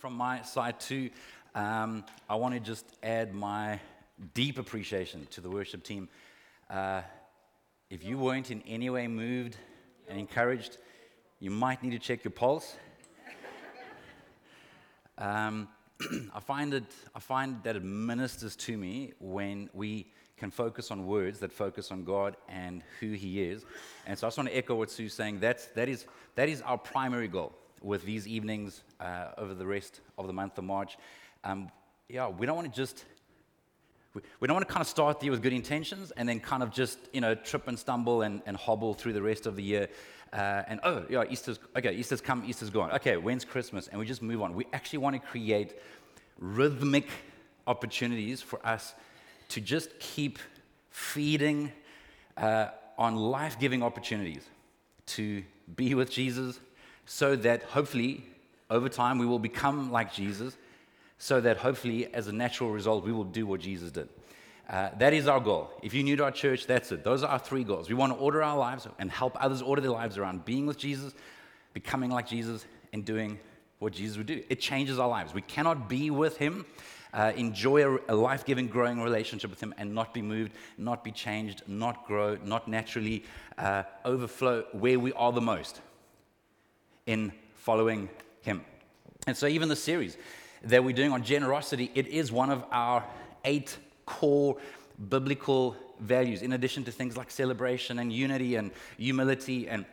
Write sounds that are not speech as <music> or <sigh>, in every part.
from my side too. Um, I want to just add my deep appreciation to the worship team. Uh, if you weren't in any way moved and encouraged, you might need to check your pulse. Um, <clears throat> I find it, I find that it ministers to me when we can focus on words that focus on God and who He is. And so I just want to echo what Sue's saying. That's, that, is, that is our primary goal with these evenings uh, over the rest of the month of March. Um, yeah, we don't want to just we, we don't want to kind of start the year with good intentions and then kind of just you know trip and stumble and, and hobble through the rest of the year. Uh, and oh yeah, Easter's okay. Easter's come. Easter's gone. Okay, when's Christmas? And we just move on. We actually want to create rhythmic opportunities for us to just keep feeding uh, on life-giving opportunities to be with Jesus, so that hopefully over time we will become like Jesus so that hopefully, as a natural result, we will do what Jesus did. Uh, that is our goal. If you're new to our church, that's it. Those are our three goals. We want to order our lives and help others order their lives around being with Jesus, becoming like Jesus, and doing what Jesus would do. It changes our lives. We cannot be with Him, uh, enjoy a, a life giving, growing relationship with Him, and not be moved, not be changed, not grow, not naturally uh, overflow where we are the most in following Him. And so, even the series, that we're doing on generosity, it is one of our eight core biblical values, in addition to things like celebration and unity and humility and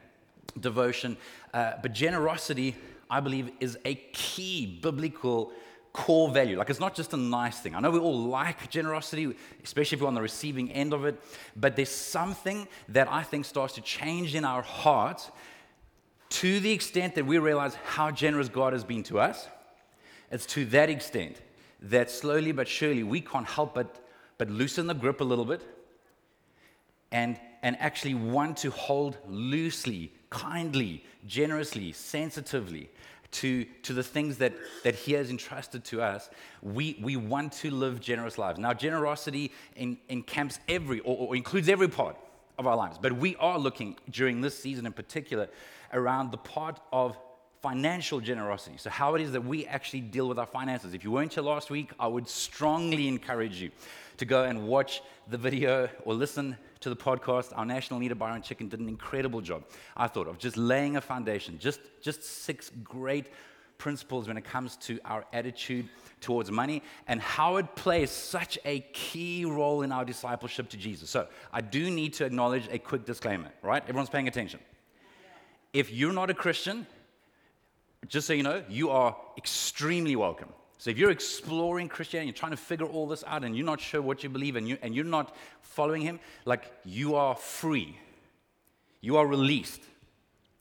devotion. Uh, but generosity, I believe, is a key biblical core value. Like it's not just a nice thing. I know we all like generosity, especially if we're on the receiving end of it, but there's something that I think starts to change in our hearts to the extent that we realize how generous God has been to us it's to that extent that slowly but surely we can't help but, but loosen the grip a little bit and, and actually want to hold loosely, kindly, generously, sensitively to, to the things that, that He has entrusted to us. We, we want to live generous lives. Now, generosity in, encamps every or, or includes every part of our lives, but we are looking during this season in particular around the part of financial generosity. So, how it is that we actually deal with our finances. If you weren't here last week, I would strongly encourage you to go and watch the video or listen to the podcast. Our national leader, Byron Chicken, did an incredible job, I thought, of just laying a foundation, just, just six great principles when it comes to our attitude towards money and how it plays such a key role in our discipleship to Jesus. So, I do need to acknowledge a quick disclaimer, right? Everyone's paying attention. If you're not a Christian, just so you know, you are extremely welcome. So if you're exploring Christianity, you're trying to figure all this out, and you're not sure what you believe, and, you, and you're not following Him, like you are free. You are released.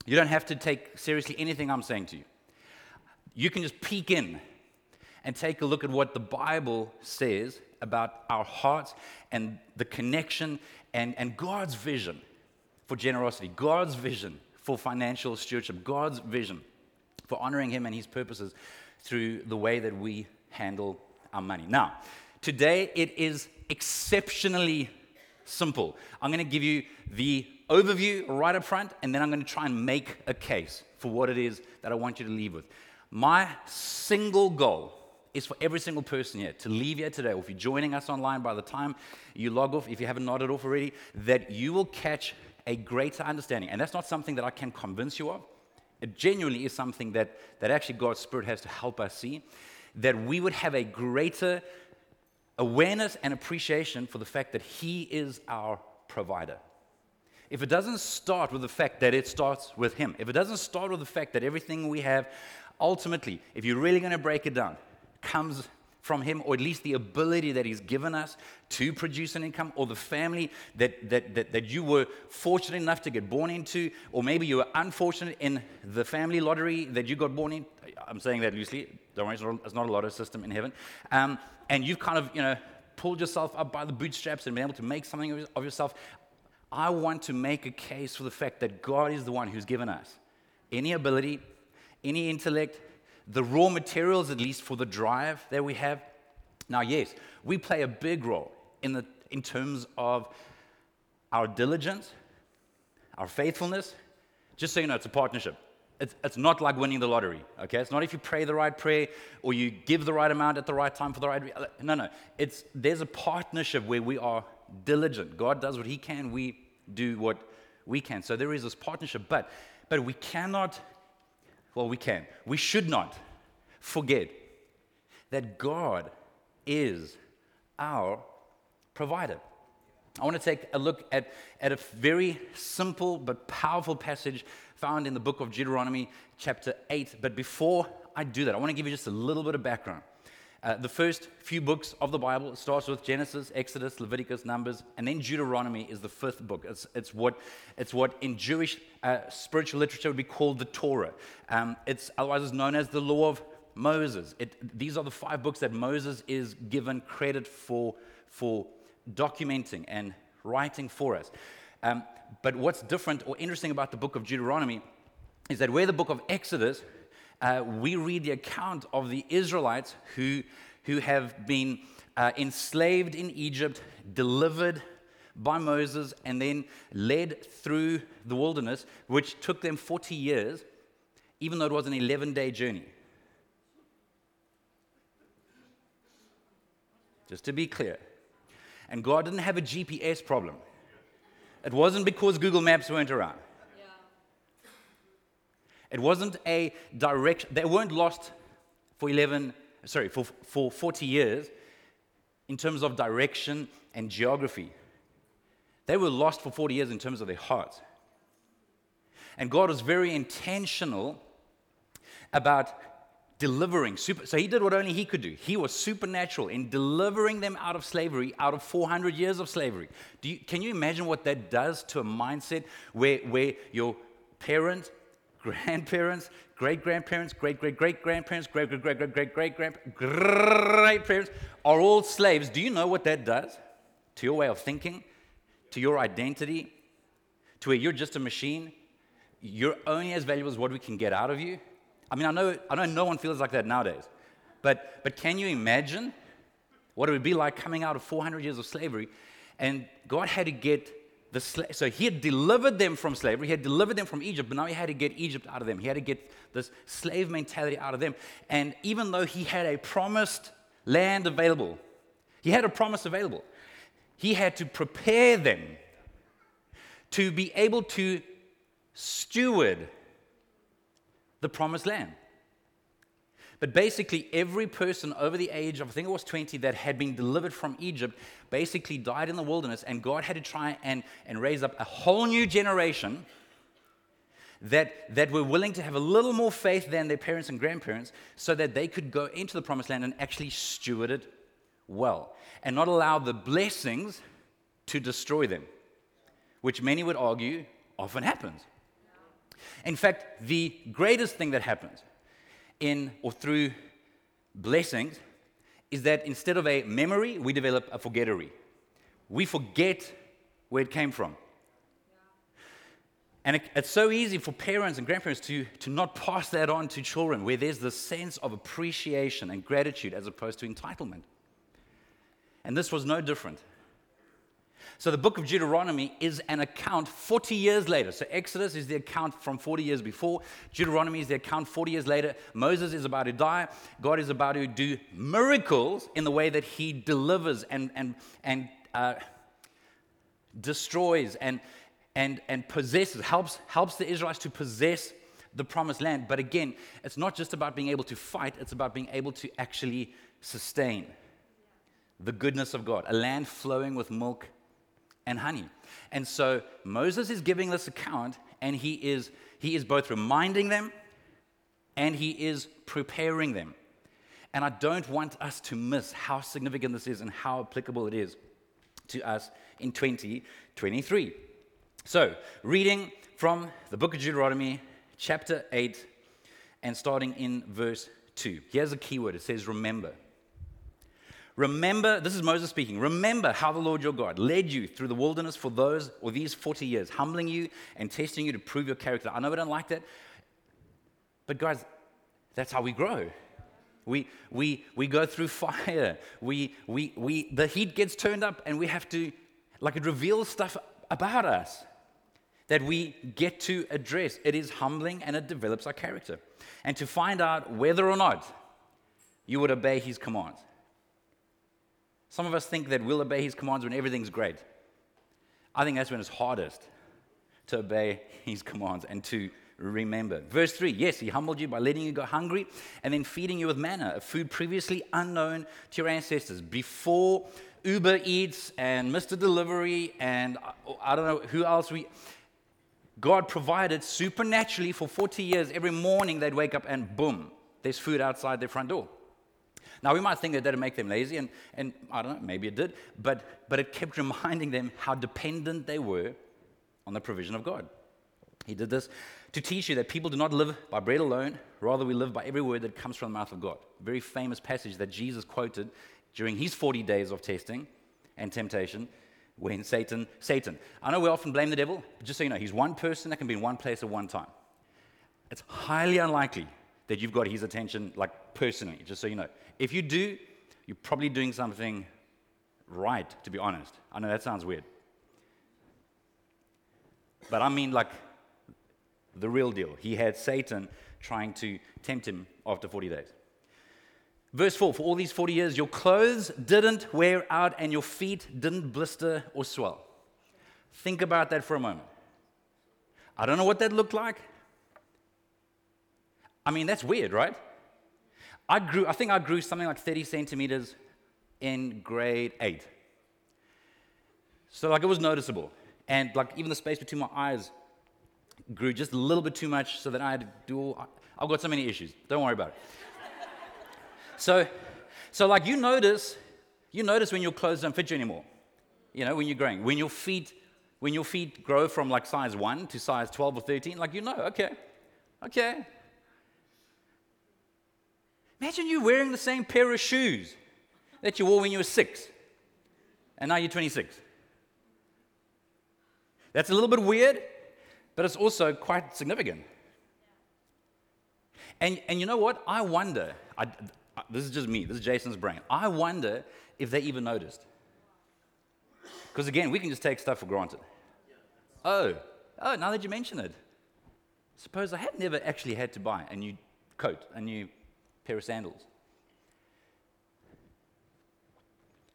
You don't have to take seriously anything I'm saying to you. You can just peek in and take a look at what the Bible says about our hearts and the connection and, and God's vision for generosity, God's vision for financial stewardship, God's vision for honoring Him and His purposes through the way that we handle our money. Now, today it is exceptionally simple. I'm going to give you the overview right up front, and then I'm going to try and make a case for what it is that I want you to leave with. My single goal is for every single person here to leave here today, or if you're joining us online by the time you log off, if you haven't nodded off already, that you will catch a greater understanding. And that's not something that I can convince you of. It genuinely is something that, that actually God's Spirit has to help us see, that we would have a greater awareness and appreciation for the fact that He is our provider. If it doesn't start with the fact that it starts with Him, if it doesn't start with the fact that everything we have, ultimately, if you're really going to break it down, comes from Him, or at least the ability that He's given us to produce an income, or the family that, that, that, that, you were fortunate enough to get born into, or maybe you were unfortunate in the family lottery that you got born in. I'm saying that loosely. Don't worry, it's not, a lottery system in heaven. Um, and you've kind of, you know, pulled yourself up by the bootstraps and been able to make something of yourself. I want to make a case for the fact that God is the one who's given us any ability, any intellect, the raw materials, at least for the drive that we have. Now, yes, we play a big role in, the, in terms of our diligence, our faithfulness. Just so you know, it's a partnership. it's, it's not like winning the lottery, okay? It's not if you pray the right prayer or you give the right amount at the right time for the right. No, no. It's, there's a partnership where we are diligent. God does what He can, we do what we can. So there is this partnership, but, but we cannot, well, we can. We should not forget that God is our provider. I want to take a look at, at a very simple but powerful passage found in the book of Deuteronomy, chapter 8. But before I do that, I want to give you just a little bit of background. Uh, the first few books of the Bible starts with Genesis, Exodus, Leviticus, Numbers, and then Deuteronomy is the fifth book. It's, it's, what, it's what in Jewish uh, spiritual literature would be called the Torah. Um, it's otherwise it's known as the Law of Moses. It, these are the five books that Moses is given credit for, for documenting and writing for us. Um, but what's different or interesting about the book of Deuteronomy is that where the book of Exodus, uh, we read the account of the Israelites who, who have been uh, enslaved in Egypt, delivered by Moses, and then led through the wilderness, which took them 40 years, even though it was an 11 day journey. Just to be clear. And God didn't have a GPS problem. It wasn't because Google Maps weren't around. It wasn't a direction. They weren't lost for 11, sorry, for, for 40 years in terms of direction and geography. They were lost for 40 years in terms of their hearts. And God was very intentional about delivering. Super, so he did what only he could do. He was supernatural in delivering them out of slavery, out of 400 years of slavery. You, can you imagine what that does to a mindset where, where your parents, grandparents, great grandparents, great great great grandparents, great great great great great great great parents are all slaves? Do you know what that does to your way of thinking, to your identity, to where you're just a machine? You're only as valuable as what we can get out of you. I mean, I know, I know no one feels like that nowadays, but, but can you imagine what it would be like coming out of 400 years of slavery? And God had to get slave, so He had delivered them from slavery, He had delivered them from Egypt, but now He had to get Egypt out of them. He had to get this slave mentality out of them. And even though He had a promised land available, He had a promise available, He had to prepare them to be able to steward the promised land. But basically, every person over the age of, I think it was 20, that had been delivered from Egypt basically died in the wilderness, and God had to try and, and raise up a whole new generation that, that were willing to have a little more faith than their parents and grandparents so that they could go into the promised land and actually steward it well and not allow the blessings to destroy them, which many would argue often happens. In fact, the greatest thing that happens in or through blessings is that instead of a memory, we develop a forgettery. We forget where it came from. And it, it's so easy for parents and grandparents to, to not pass that on to children, where there's this sense of appreciation and gratitude as opposed to entitlement. And this was no different. So the book of Deuteronomy is an account 40 years later. So Exodus is the account from 40 years before. Deuteronomy is the account 40 years later. Moses is about to die. God is about to do miracles in the way that he delivers and, and, and uh, destroys and, and, and possesses, helps, helps the Israelites to possess the promised land. But again, it's not just about being able to fight, it's about being able to actually sustain the goodness of God, a land flowing with milk and honey. And so Moses is giving this account, and he is, he is both reminding them and he is preparing them. And I don't want us to miss how significant this is and how applicable it is to us in 2023. So, reading from the book of Deuteronomy, chapter 8, and starting in verse 2. Here's a key word it says, remember. Remember, this is Moses speaking. Remember how the Lord your God led you through the wilderness for those or these 40 years, humbling you and testing you to prove your character. I know we don't like that, but guys, that's how we grow. We, we, we go through fire. We, we, we, the heat gets turned up, and we have to, like, it reveals stuff about us that we get to address. It is humbling and it develops our character. And to find out whether or not you would obey his commands. Some of us think that we'll obey his commands when everything's great. I think that's when it's hardest to obey his commands and to remember. Verse 3 Yes, he humbled you by letting you go hungry and then feeding you with manna, a food previously unknown to your ancestors. Before Uber Eats and Mr. Delivery and I don't know who else we. God provided supernaturally for 40 years. Every morning they'd wake up and boom, there's food outside their front door. Now, we might think that that'd make them lazy, and, and I don't know, maybe it did, but, but it kept reminding them how dependent they were on the provision of God. He did this to teach you that people do not live by bread alone, rather, we live by every word that comes from the mouth of God. Very famous passage that Jesus quoted during his 40 days of testing and temptation when Satan, Satan. I know we often blame the devil, but just so you know, he's one person that can be in one place at one time. It's highly unlikely that you've got his attention, like personally, just so you know. If you do, you're probably doing something right, to be honest. I know that sounds weird. But I mean, like, the real deal. He had Satan trying to tempt him after 40 days. Verse 4 For all these 40 years, your clothes didn't wear out and your feet didn't blister or swell. Think about that for a moment. I don't know what that looked like. I mean, that's weird, right? I grew, I think I grew something like 30 centimeters in grade eight. So, like, it was noticeable. And, like, even the space between my eyes grew just a little bit too much so that I had to do all, I've got so many issues. Don't worry about it. <laughs> so, so, like, you notice, you notice when your clothes don't fit you anymore. You know, when you're growing. When your feet, when your feet grow from like size 1 to size 12 or 13, like, you know, okay, okay, Imagine you wearing the same pair of shoes that you wore when you were six, and now you're 26. That's a little bit weird, but it's also quite significant. And, and you know what? I wonder, I, this is just me, this is Jason's brain. I wonder if they even noticed. Because again, we can just take stuff for granted. Oh, oh, now that you mention it, suppose I had never actually had to buy a new coat, a new pair of sandals.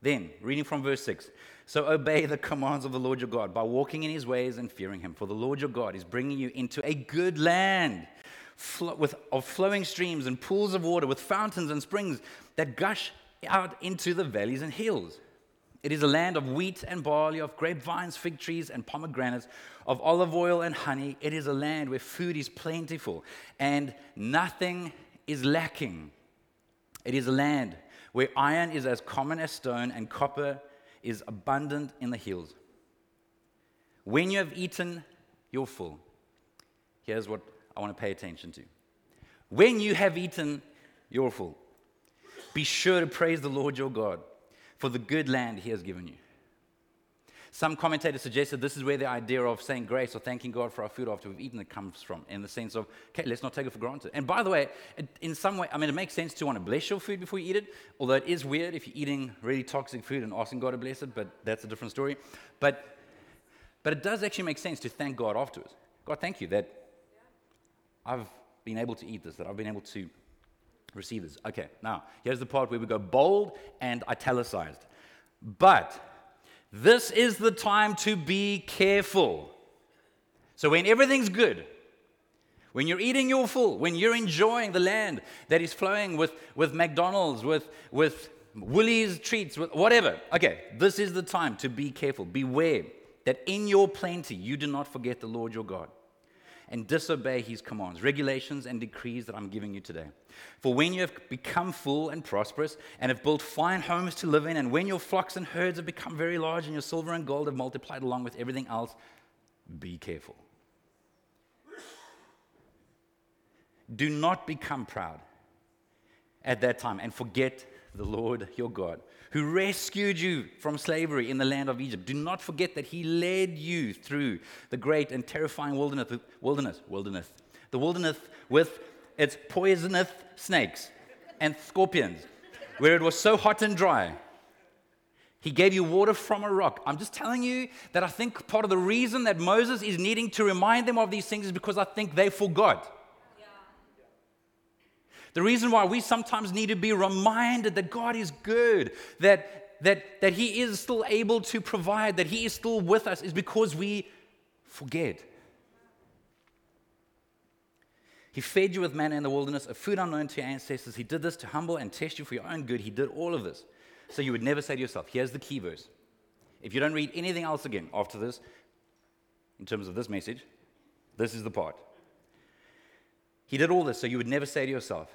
Then, reading from verse 6 So obey the commands of the Lord your God by walking in his ways and fearing him, for the Lord your God is bringing you into a good land with, of flowing streams and pools of water, with fountains and springs that gush out into the valleys and hills. It is a land of wheat and barley, of grapevines, fig trees, and pomegranates, of olive oil and honey. It is a land where food is plentiful and nothing is lacking. It is a land where iron is as common as stone and copper is abundant in the hills. When you have eaten, you're full. Here's what I want to pay attention to. When you have eaten, you're full. Be sure to praise the Lord your God for the good land he has given you. Some commentators suggested this is where the idea of saying grace or thanking God for our food after we've eaten it comes from, in the sense of, okay, let's not take it for granted. And by the way, it, in some way, I mean, it makes sense to want to bless your food before you eat it, although it is weird if you're eating really toxic food and asking God to bless it, but that's a different story. But, but it does actually make sense to thank God afterwards. God, thank you that I've been able to eat this, that I've been able to receive this. Okay, now, here's the part where we go bold and italicized. But this is the time to be careful. So, when everything's good, when you're eating your full, when you're enjoying the land that is flowing with, with McDonald's, with, with Woolies treats, with whatever, okay, this is the time to be careful. Beware that in your plenty you do not forget the Lord your God and disobey his commands, regulations, and decrees that I'm giving you today. For when you have become full and prosperous and have built fine homes to live in, and when your flocks and herds have become very large and your silver and gold have multiplied along with everything else, be careful. Do not become proud at that time and forget the Lord your God, who rescued you from slavery in the land of Egypt. Do not forget that he led you through the great and terrifying wilderness, wilderness, wilderness, the wilderness with its poisonous snakes and scorpions, where it was so hot and dry He gave you water from a rock. I'm just telling you that I think part of the reason that Moses is needing to remind them of these things is because I think they forgot. The reason why we sometimes need to be reminded that God is good, that, that, that He is still able to provide, that He is still with us, is because we forget. He fed you with manna in the wilderness, a food unknown to your ancestors. He did this to humble and test you for your own good. He did all of this. So you would never say to yourself, here's the key verse. If you don't read anything else again after this, in terms of this message, this is the part. He did all this so you would never say to yourself,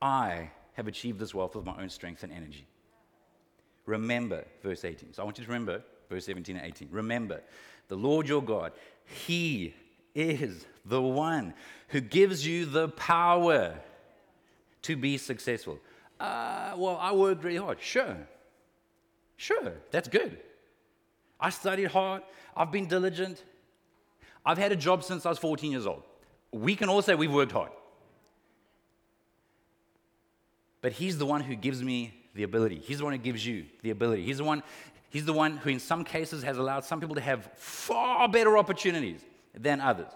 I have achieved this wealth with my own strength and energy. Remember, verse 18. So I want you to remember verse 17 and 18. Remember, the Lord your God, He is the one who gives you the power to be successful. Uh, well, I worked really hard. Sure. Sure, that's good. I studied hard. I've been diligent. I've had a job since I was 14 years old. We can all say we've worked hard. But He's the one who gives me the ability. He's the one who gives you the ability. He's the one, he's the one who, in some cases, has allowed some people to have far better opportunities than others.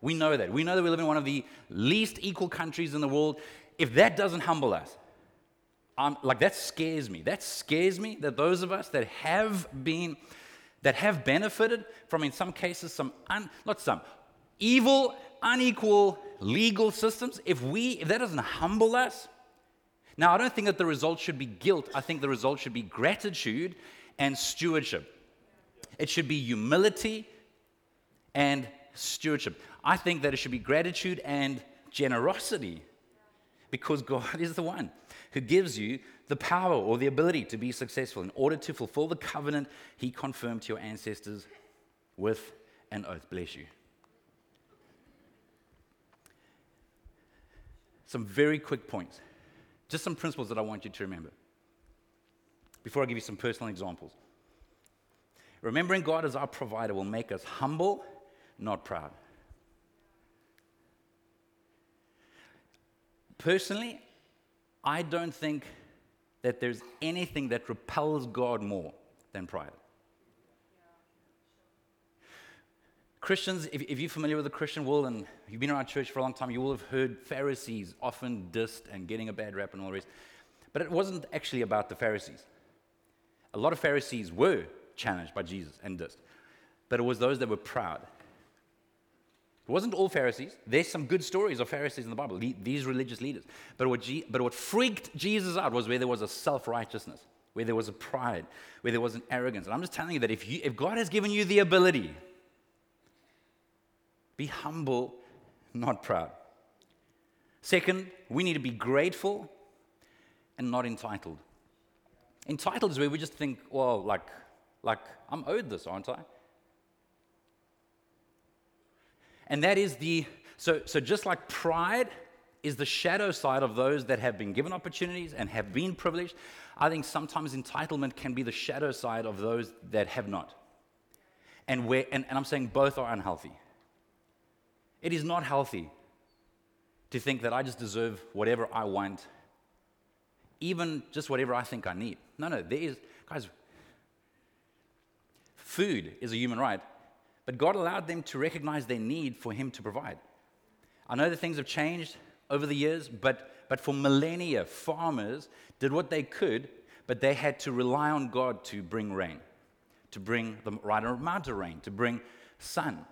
We know that. We know that we live in one of the least equal countries in the world. If that doesn't humble us, um, like that scares me. That scares me that those of us that have been, that have benefited from, in some cases, some, un, not some, evil, unequal legal systems, if we, if that doesn't humble us, now, I don't think that the result should be guilt. I think the result should be gratitude and stewardship. It should be humility and stewardship. I think that it should be gratitude and generosity because God is the one who gives you the power or the ability to be successful in order to fulfill the covenant He confirmed to your ancestors with an oath. Bless you. Some very quick points. Just some principles that I want you to remember before I give you some personal examples. Remembering God as our provider will make us humble, not proud. Personally, I don't think that there's anything that repels God more than pride. Christians, if, if, you're familiar with the Christian world and you've been around church for a long time, you will have heard Pharisees often dissed and getting a bad rap and all the rest. But it wasn't actually about the Pharisees. A lot of Pharisees were challenged by Jesus and dissed, but it was those that were proud. It wasn't all Pharisees. There's some good stories of Pharisees in the Bible, these religious leaders. But what, but what freaked Jesus out was where there was a self righteousness, where there was a pride, where there was an arrogance. And I'm just telling you that if, you, if God has given you the ability be humble, not proud. Second, we need to be grateful and not entitled. Entitled is where we just think, well, like, like I'm owed this, aren't I? And that is the, so, so just like pride is the shadow side of those that have been given opportunities and have been privileged, I think sometimes entitlement can be the shadow side of those that have not. And, where, and, and I'm saying both are unhealthy. It is not healthy to think that I just deserve whatever I want, even just whatever I think I need. No, no, there is, guys, food is a human right, but God allowed them to recognize their need for Him to provide. I know that things have changed over the years, but, but for millennia, farmers did what they could, but they had to rely on God to bring rain, to bring the right amount of rain, to bring sun.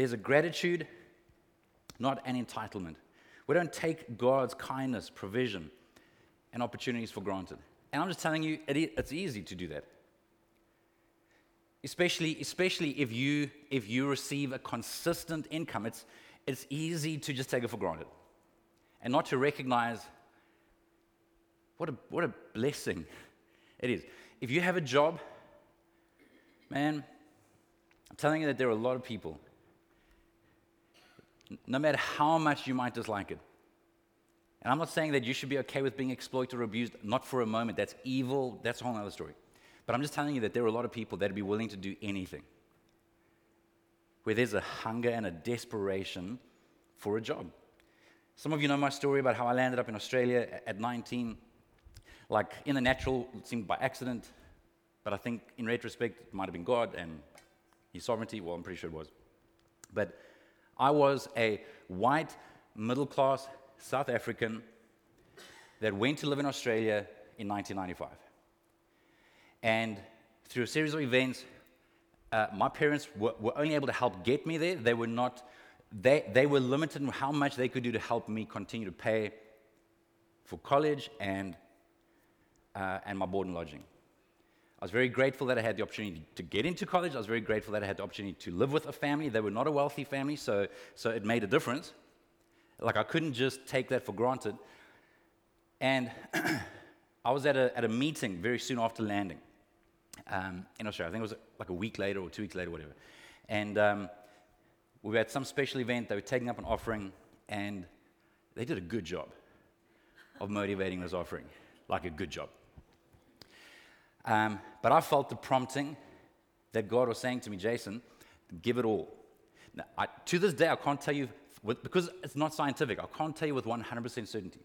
There's a gratitude, not an entitlement. We don't take God's kindness, provision, and opportunities for granted. And I'm just telling you, it's easy to do that. Especially, especially if, you, if you receive a consistent income, it's, it's easy to just take it for granted and not to recognize what a, what a blessing it is. If you have a job, man, I'm telling you that there are a lot of people no matter how much you might dislike it. And I'm not saying that you should be okay with being exploited or abused, not for a moment. That's evil, that's a whole other story. But I'm just telling you that there are a lot of people that would be willing to do anything. Where there's a hunger and a desperation for a job. Some of you know my story about how I landed up in Australia at 19. Like in the natural, it seemed by accident, but I think in retrospect, it might have been God and His sovereignty. Well, I'm pretty sure it was. But I was a white, middle class South African that went to live in Australia in 1995. And through a series of events, uh, my parents were, were, only able to help get me there. They were not, they, they were limited in how much they could do to help me continue to pay for college and, uh, and my board and lodging. I was very grateful that I had the opportunity to get into college. I was very grateful that I had the opportunity to live with a family. They were not a wealthy family, so, so it made a difference. Like, I couldn't just take that for granted. And <clears throat> I was at a, at a meeting very soon after landing um, in Australia. I think it was like a week later or two weeks later, whatever. And um, we were at some special event. They were taking up an offering, and they did a good job of motivating this offering, like a good job. Um, but I felt the prompting that God was saying to me, Jason, give it all. Now, I, to this day, I can't tell you, with, because it's not scientific, I can't tell you with 100% certainty.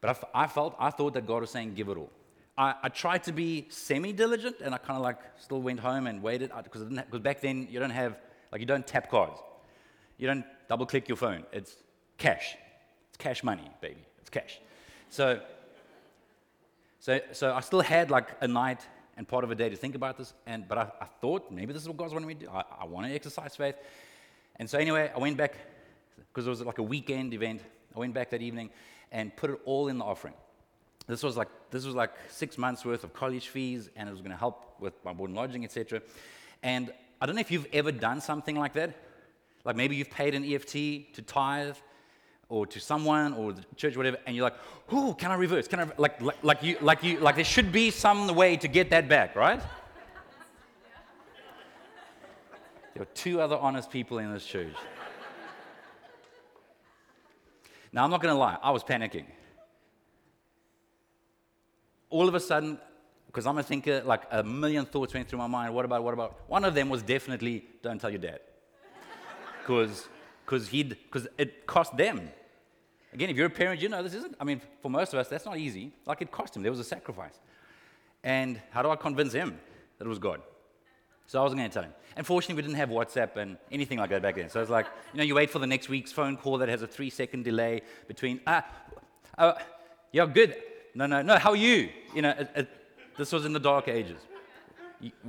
But I, I felt, I thought that God was saying, give it all. I, I tried to be semi diligent and I kind of like still went home and waited because because back then you don't have, like, you don't tap cards. You don't double click your phone. It's cash. It's cash money, baby. It's cash. So, so, so I still had like a night and part of a day to think about this. And, but I, I thought maybe this is what God's wanting me to do. I, I want to exercise faith. And so, anyway, I went back because it was like a weekend event. I went back that evening and put it all in the offering. This was like this was like six months worth of college fees, and it was going to help with my board and lodging, etc. And I don't know if you've ever done something like that. Like maybe you've paid an EFT to tithe, or to someone or the church, or whatever, and you're like, "Oh, can I reverse? Can I like, like like you like you like there should be some way to get that back, right?" There were two other honest people in this church. Now, I'm not going to lie, I was panicking. All of a sudden, because I'm a thinker, like a million thoughts went through my mind. What about, what about? One of them was definitely, don't tell your dad. Because because he'd because it cost them. Again, if you're a parent, you know this isn't. I mean, for most of us, that's not easy. Like it cost him. There was a sacrifice. And how do I convince him that it was God? So I wasn't going to tell him. Unfortunately, we didn't have WhatsApp and anything like that back then. So it's like, you know, you wait for the next week's phone call that has a three second delay between, ah, uh, yeah, good. No, no, no, how are you? You know, it, it, this was in the dark ages.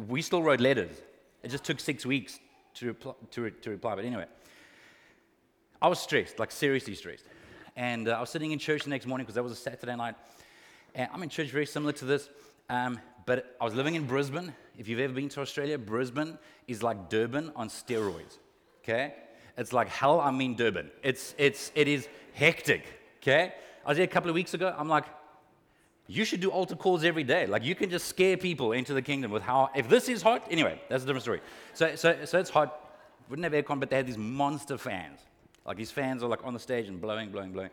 We still wrote letters. It just took six weeks to, reply, to, to reply. But anyway, I was stressed, like seriously stressed. And uh, I was sitting in church the next morning because that was a Saturday night. And I'm in church very similar to this. Um, but I was living in Brisbane. If you've ever been to Australia, Brisbane is like Durban on steroids. Okay? It's like hell, I mean Durban. It's, it's, it is hectic. Okay? I was a couple of weeks ago. I'm like, you should do altar calls every day. Like you can just scare people into the kingdom with how, if this is hot, anyway, that's a different story. So, so, so it's hot. Wouldn't have aircon, but they had these monster fans. Like these fans are like on the stage and blowing, blowing, blowing.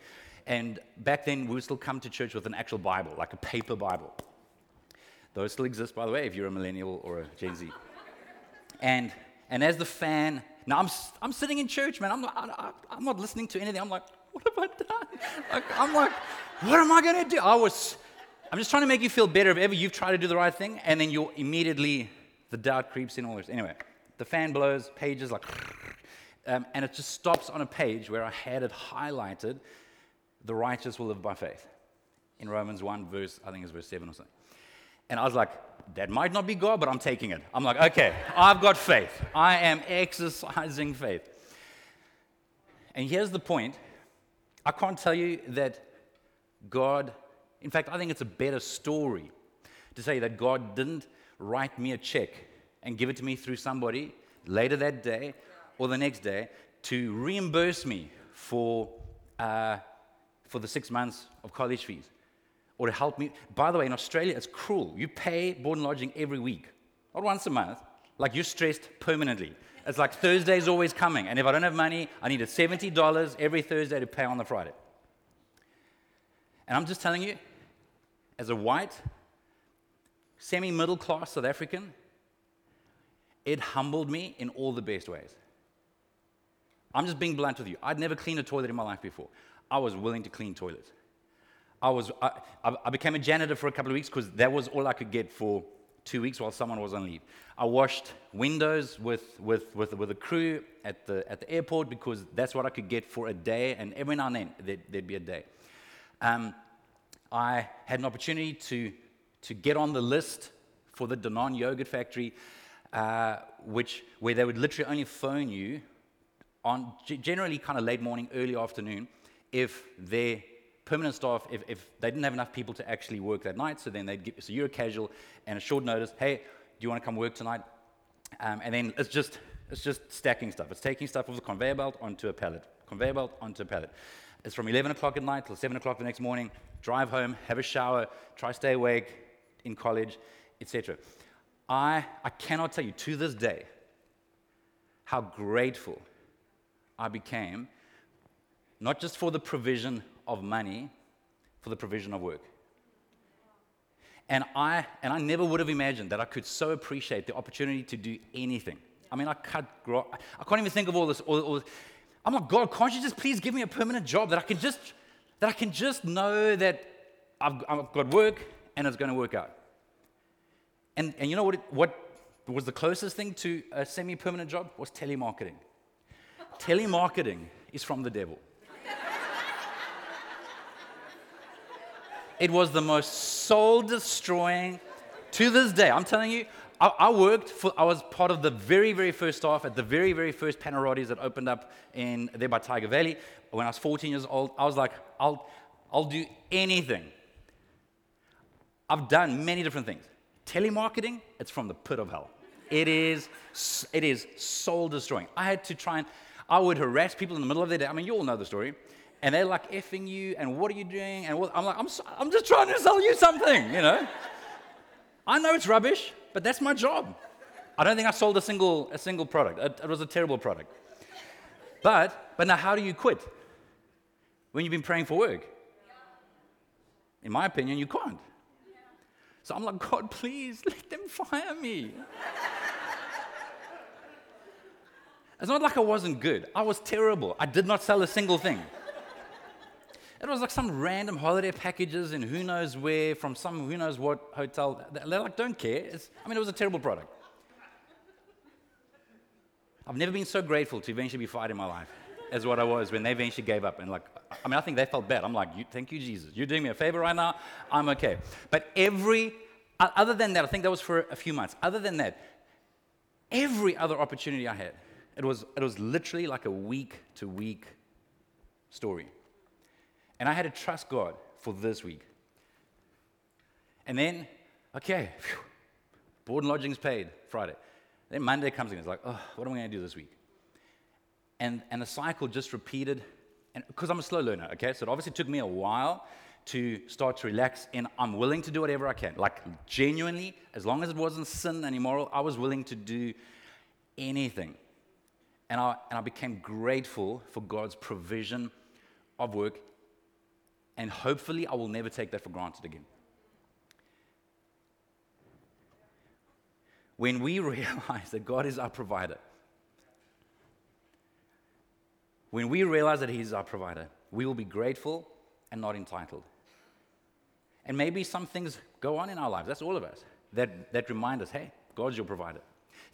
And back then, we would still come to church with an actual Bible, like a paper Bible. Those still exist, by the way, if you're a millennial or a Gen Z. and, and as the fan, now I'm, I'm sitting in church, man. I'm not, I, I'm not listening to anything. I'm like, what have I done? Like, I'm like, what am I going to do? I was, I'm just trying to make you feel better if ever you've tried to do the right thing, and then you're immediately, the doubt creeps in all this. Anyway, the fan blows, pages like, um, and it just stops on a page where I had it highlighted, the righteous will live by faith. In Romans 1, verse, I think it's verse 7 or something. And I was like, that might not be God, but I'm taking it. I'm like, okay, I've got faith. I am exercising faith. And here's the point I can't tell you that God, in fact, I think it's a better story to say that God didn't write me a check and give it to me through somebody later that day or the next day to reimburse me for, uh, for the six months of college fees or to help me. By the way, in Australia, it's cruel. You pay board and lodging every week, not once a month. Like you're stressed permanently. It's like Thursday's always coming. And if I don't have money, I need $70 every Thursday to pay on the Friday. And I'm just telling you, as a white, semi middle class South African, it humbled me in all the best ways. I'm just being blunt with you. I'd never cleaned a toilet in my life before. I was willing to clean toilets. I, was, I, I became a janitor for a couple of weeks because that was all I could get for two weeks while someone was on leave. I washed windows with, with, with, with a crew at the, at the airport because that's what I could get for a day, and every now and then there'd, there'd be a day. Um, I had an opportunity to, to get on the list for the Danone Yogurt Factory, uh, which, where they would literally only phone you on generally kind of late morning, early afternoon, if their permanent staff, if, if they didn't have enough people to actually work that night, so then they'd give, so you're a casual and a short notice, hey, do you want to come work tonight? Um, and then it's just, it's just stacking stuff. It's taking stuff off the conveyor belt onto a pallet, conveyor belt onto a pallet. It's from 11 o'clock at night till 7 o'clock the next morning, drive home, have a shower, try stay awake in college, etc. I, I cannot tell you to this day how grateful I became, not just for the provision of money, for the provision of work. And I, and I never would have imagined that I could so appreciate the opportunity to do anything. I mean, I cut grow, I can't even think of all this, all, all this. I'm like, God, can't you just please give me a permanent job that I can just, that I can just know that I've, I've got work and it's going to work out. And, and you know what, it, what was the closest thing to a semi-permanent job? Was telemarketing. Telemarketing is from the devil. It was the most soul destroying to this day. I'm telling you, I, I, worked for, I was part of the very, very first staff at the very, very first Panarottis that opened up in there by Tyger Valley. When I was 14 years old, I was like, I'll, I'll do anything. I've done many different things. Telemarketing, it's from the pit of hell. It is, it is soul destroying. I had to try and, I would harass people in the middle of the day. I mean, you all know the story and they're like effing you, and what are you doing? And I'm like, I'm, I'm just trying to sell you something, you know? I know it's rubbish, but that's my job. I don't think I sold a single, a single product. It, it was a terrible product. But, but now, how do you quit when you've been praying for work? In my opinion, you can't. So I'm like, God, please let them fire me. It's not like I wasn't good. I was terrible. I did not sell a single thing. It was like some random holiday packages in who knows where from some who knows what hotel. They're like, don't care. It's, I mean, it was a terrible product. I've never been so grateful to eventually be fired in my life as what I was when they eventually gave up. And like, I mean, I think they felt bad. I'm like, thank you, Jesus. You're doing me a favor right now. I'm okay. But every, uh, other than that, I think that was for a few months. Other than that, every other opportunity I had, it was, it was literally like a week to week story. And I had to trust God for this week. And then, okay, phew, board and lodgings paid Friday. Then Monday comes in, it's like, oh, what am I going to do this week? And, and the cycle just repeated. Because I'm a slow learner, okay? So it obviously took me a while to start to relax and I'm willing to do whatever I can. Like genuinely, as long as it wasn't sin and immoral, I was willing to do anything. And I, and I became grateful for God's provision of work and hopefully, I will never take that for granted again. When we <laughs> realize that God is our provider, when we realize that He is our provider, we will be grateful and not entitled. And maybe some things go on in our lives, that's all of us, that, that remind us hey, God's your provider.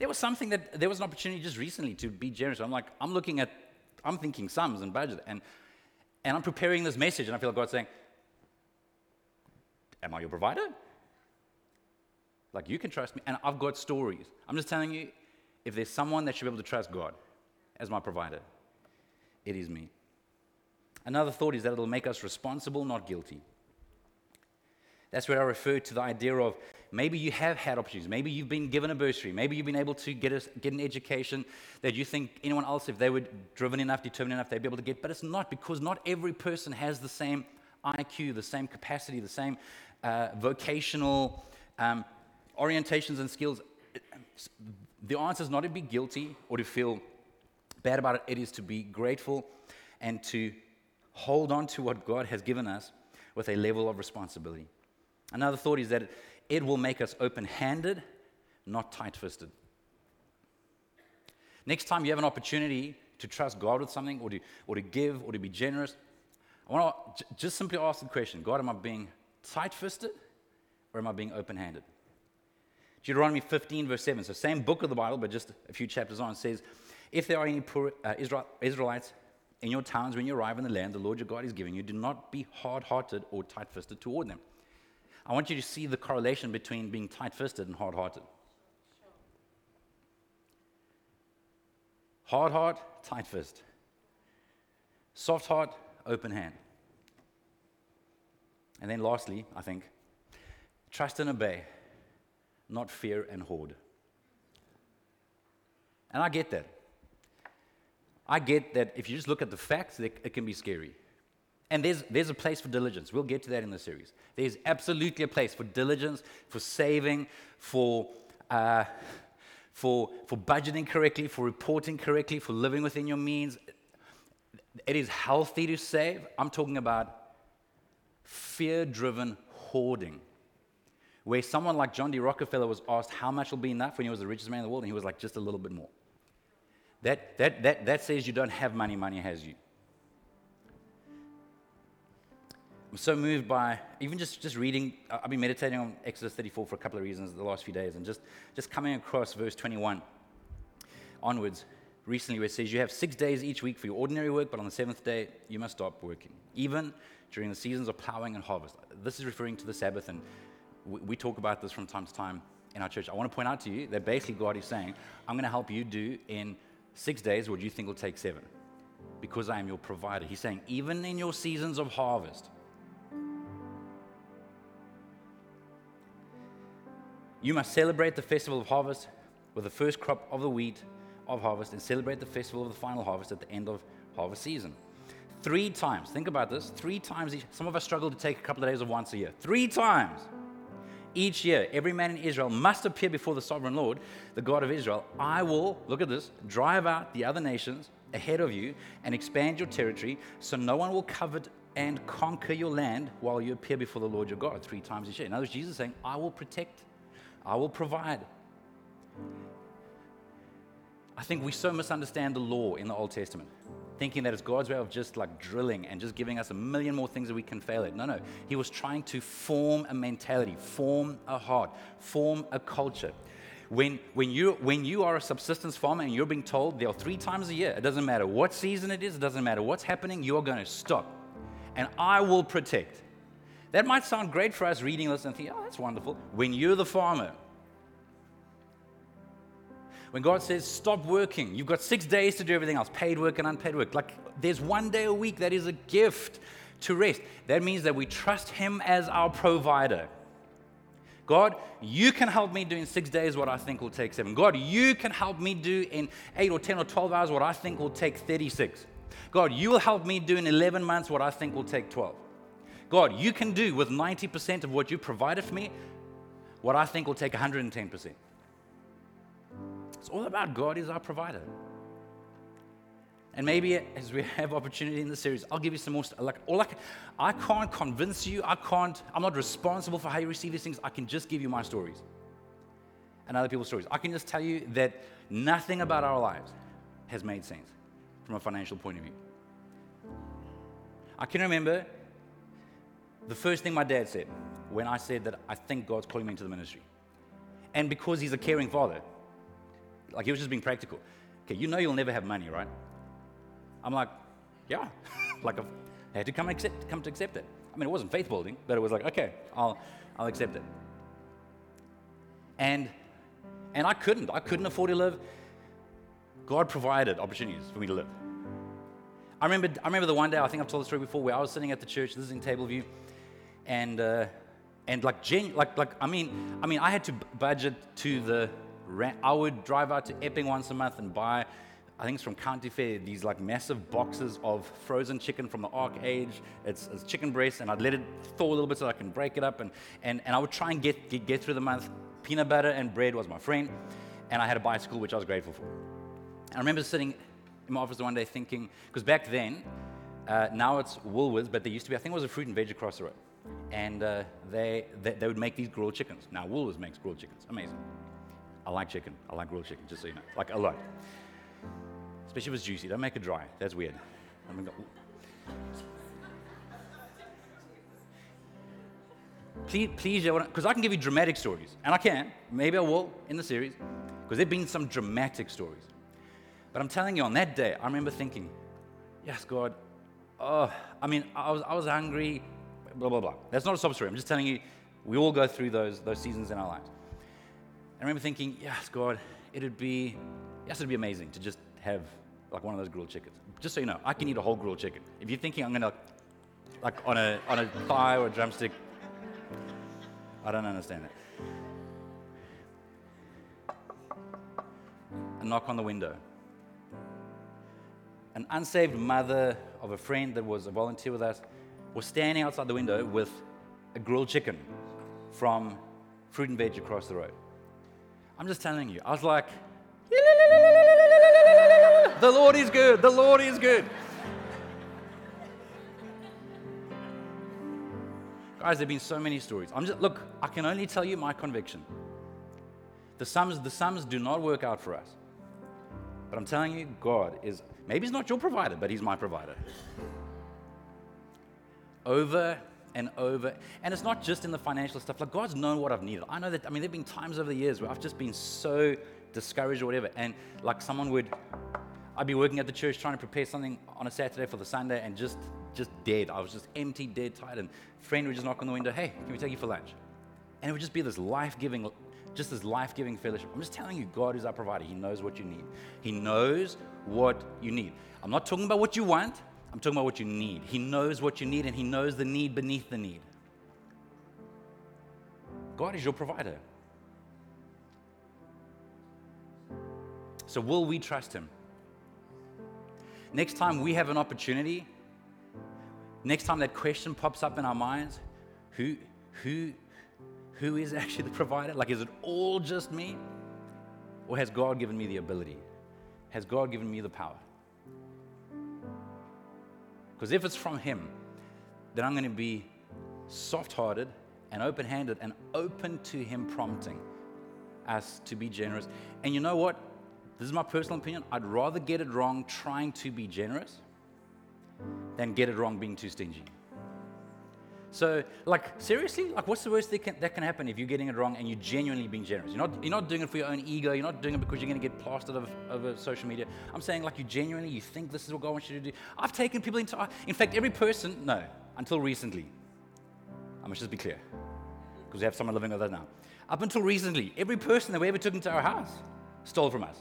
There was something that, there was an opportunity just recently to be generous. I'm like, I'm looking at, I'm thinking sums and budget, and and I'm preparing this message, and I feel like God's saying, Am I your provider? Like, you can trust me. And I've got stories. I'm just telling you, if there's someone that should be able to trust God as my provider, it is me. Another thought is that it'll make us responsible, not guilty. That's where I refer to the idea of maybe you have had opportunities. Maybe you've been given a bursary. Maybe you've been able to get, a, get an education that you think anyone else, if they were driven enough, determined enough, they'd be able to get. But it's not because not every person has the same IQ, the same capacity, the same uh, vocational um, orientations and skills. The answer is not to be guilty or to feel bad about it. It is to be grateful and to hold on to what God has given us with a level of responsibility. Another thought is that it will make us open handed, not tight fisted. Next time you have an opportunity to trust God with something or to, or to give or to be generous, I want to just simply ask the question God, am I being tight fisted or am I being open handed? Deuteronomy 15, verse 7, so same book of the Bible, but just a few chapters on, says, If there are any poor, uh, Israel, Israelites in your towns when you arrive in the land the Lord your God is giving you, do not be hard hearted or tight fisted toward them. I want you to see the correlation between being tight fisted and hard hearted. Hard heart, tight fist. Soft heart, open hand. And then lastly, I think, trust and obey, not fear and hoard. And I get that. I get that if you just look at the facts, it can be scary. And there's, there's a place for diligence. We'll get to that in the series. There's absolutely a place for diligence, for saving, for, uh, for, for budgeting correctly, for reporting correctly, for living within your means. It is healthy to save. I'm talking about fear driven hoarding. Where someone like John D. Rockefeller was asked how much will be enough when he was the richest man in the world, and he was like, just a little bit more. That, that, that, that says you don't have money, money has you. I'm so moved by even just, just reading. I've been meditating on Exodus 34 for a couple of reasons the last few days, and just, just coming across verse 21 onwards recently, where it says, You have six days each week for your ordinary work, but on the seventh day, you must stop working, even during the seasons of plowing and harvest. This is referring to the Sabbath, and we, we talk about this from time to time in our church. I want to point out to you that basically God is saying, I'm going to help you do in six days what you think will take seven because I am your provider. He's saying, even in your seasons of harvest, You must celebrate the festival of harvest with the first crop of the wheat of harvest and celebrate the festival of the final harvest at the end of harvest season. Three times, think about this, three times each. Some of us struggle to take a couple of days of once a year. Three times each year, every man in Israel must appear before the sovereign Lord, the God of Israel. I will, look at this, drive out the other nations ahead of you and expand your territory so no one will covet and conquer your land while you appear before the Lord your God three times each year. In other words, Jesus is saying, I will protect I will provide. I think we so misunderstand the law in the Old Testament, thinking that it's God's way of just like drilling and just giving us a million more things that we can fail at. No, no. He was trying to form a mentality, form a heart, form a culture. When, when, you, when you are a subsistence farmer and you're being told there are three times a year, it doesn't matter what season it is, it doesn't matter what's happening, you're going to stop. And I will protect. That might sound great for us reading this and thinking, oh, that's wonderful. When you're the farmer, when God says, stop working, you've got six days to do everything else paid work and unpaid work. Like there's one day a week that is a gift to rest. That means that we trust Him as our provider. God, you can help me do in six days what I think will take seven. God, you can help me do in eight or 10 or 12 hours what I think will take 36. God, you will help me do in 11 months what I think will take 12. God, you can do with 90% of what you provided for me what I think will take 110%. It's all about God is our provider. And maybe as we have opportunity in the series, I'll give you some more. Like, all like, I can't convince you. I can't. I'm not responsible for how you receive these things. I can just give you my stories and other people's stories. I can just tell you that nothing about our lives has made sense from a financial point of view. I can remember the first thing my dad said when I said that I think God's calling me into the ministry. And because he's a caring father, like he was just being practical. Okay, you know you'll never have money, right? I'm like, yeah. <laughs> like I had to come accept, come to accept it. I mean, it wasn't faith building, but it was like, okay, I'll, I'll accept it. And, and I couldn't. I couldn't afford to live. God provided opportunities for me to live. I remember, I remember the one day, I think I've told the story before, where I was sitting at the church, this is in Table View, and, uh, and like, like, like, I mean, I mean, I had to budget to the rent. I would drive out to Epping once a month and buy, I think it's from County Fair, these like massive boxes of frozen chicken from the Ark Age. It's, it's chicken breast, and I'd let it thaw a little bit so I can break it up, and, and, and I would try and get, get, get through the month. Peanut butter and bread was my friend, and I had a bicycle, which I was grateful for. I remember sitting in my office one day thinking, because back then, uh, now it's Woolworths, but they used to be, I think it was a fruit and veg across the road. And uh, they, they, they, would make these grilled chickens. Now, Woolworths makes grilled chickens. Amazing. I like chicken. I like grilled chicken, just so you know. Like, a lot. Especially if it's juicy. Don't make it dry. That's weird. I mean, <laughs> please, please, because I can give you dramatic stories, and I can. Maybe I will in the series, because there've been some dramatic stories. But I'm telling you, on that day, I remember thinking, yes, God, oh, I mean, I was, I was hungry, blah, blah, blah. That's not a sob story. I'm just telling you, we all go through those, those seasons in our lives. I remember thinking, yes, God, it'd be, yes, it'd be amazing to just have like one of those grilled chickens. Just so you know, I can eat a whole grilled chicken. If you're thinking I'm gonna, like on a, on a thigh or a drumstick, I don't understand it. A knock on the window. An unsaved mother of a friend that was a volunteer with us was standing outside the window with a grilled chicken from Fruit and Veg across the road. I'm just telling you, I was like, the Lord is good, the Lord is good. Guys, there have been so many stories. I'm just look, I can only tell you my conviction. The sums, the sums do not work out for us. But I'm telling you, God is maybe He's not your provider, but He's my provider. Over and over. And it's not just in the financial stuff. Like God's known what I've needed. I know that, I mean, there have been times over the years where I've just been so discouraged or whatever. And like someone would, I'd be working at the church trying to prepare something on a Saturday for the Sunday and just, just dead. I was just empty, dead, tired. And friend would just knock on the window, hey, can we take you for lunch? And it would just be this life-giving, just this life-giving fellowship. I'm just telling you, God is our provider. He knows what you need. He knows what you need. I'm not talking about what you want. I'm talking about what you need. He knows what you need and He knows the need beneath the need. God is your provider. So, will we trust Him? Next time we have an opportunity, next time that question pops up in our minds, who, who, who is <laughs> actually the provider? Like, is it all just me? Or has God given me the ability? Has God given me the power? Because if it's from Him, then I'm going to be soft hearted and open handed and open to Him prompting us to be generous. And you know what? This is my personal opinion. I'd rather get it wrong trying to be generous than get it wrong being too stingy. So, like, seriously, like, what's the worst that can, that can happen if you're getting it wrong and you're genuinely being generous? You're not, you're not doing it for your own ego. You're not doing it because you're going to get plastered over, over social media. I'm saying, like, you genuinely, you think this is what God wants you to do. I've taken people into, in fact, every person, no, until recently. I must just be clear, because we have someone living with us now. Up until recently, every person that we ever took into our house stole from us.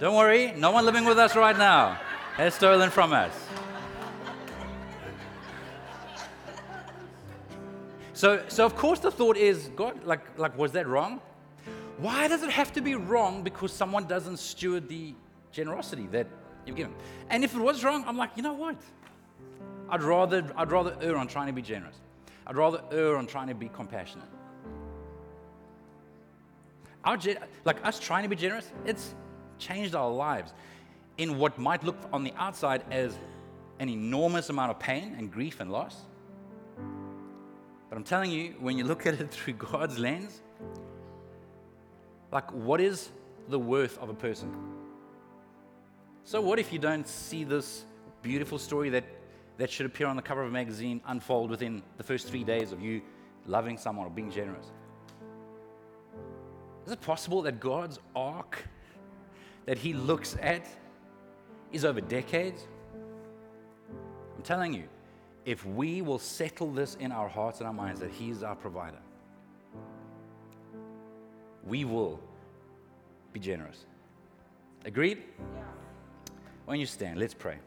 Don't worry, no one living with us right now has stolen from us. So, so of course the thought is, God, like, like, was that wrong? Why does it have to be wrong because someone doesn't steward the generosity that you've given? And if it was wrong, I'm like, you know what? I'd rather, I'd rather err on trying to be generous. I'd rather err on trying to be compassionate. Our, like us trying to be generous, it's changed our lives in what might look on the outside as an enormous amount of pain and grief and loss. But I'm telling you, when you look at it <laughs> through God's lens, like, what is the worth of a person? So, what if you don't see this beautiful story that, that should appear on the cover of a magazine unfold within the first three days of you loving someone or being generous? Is it possible that God's arc that He looks at is over decades? I'm telling you, if we will settle this in our hearts and our minds that He is our provider, we will be generous. Agreed? Yeah. When you stand, let's pray.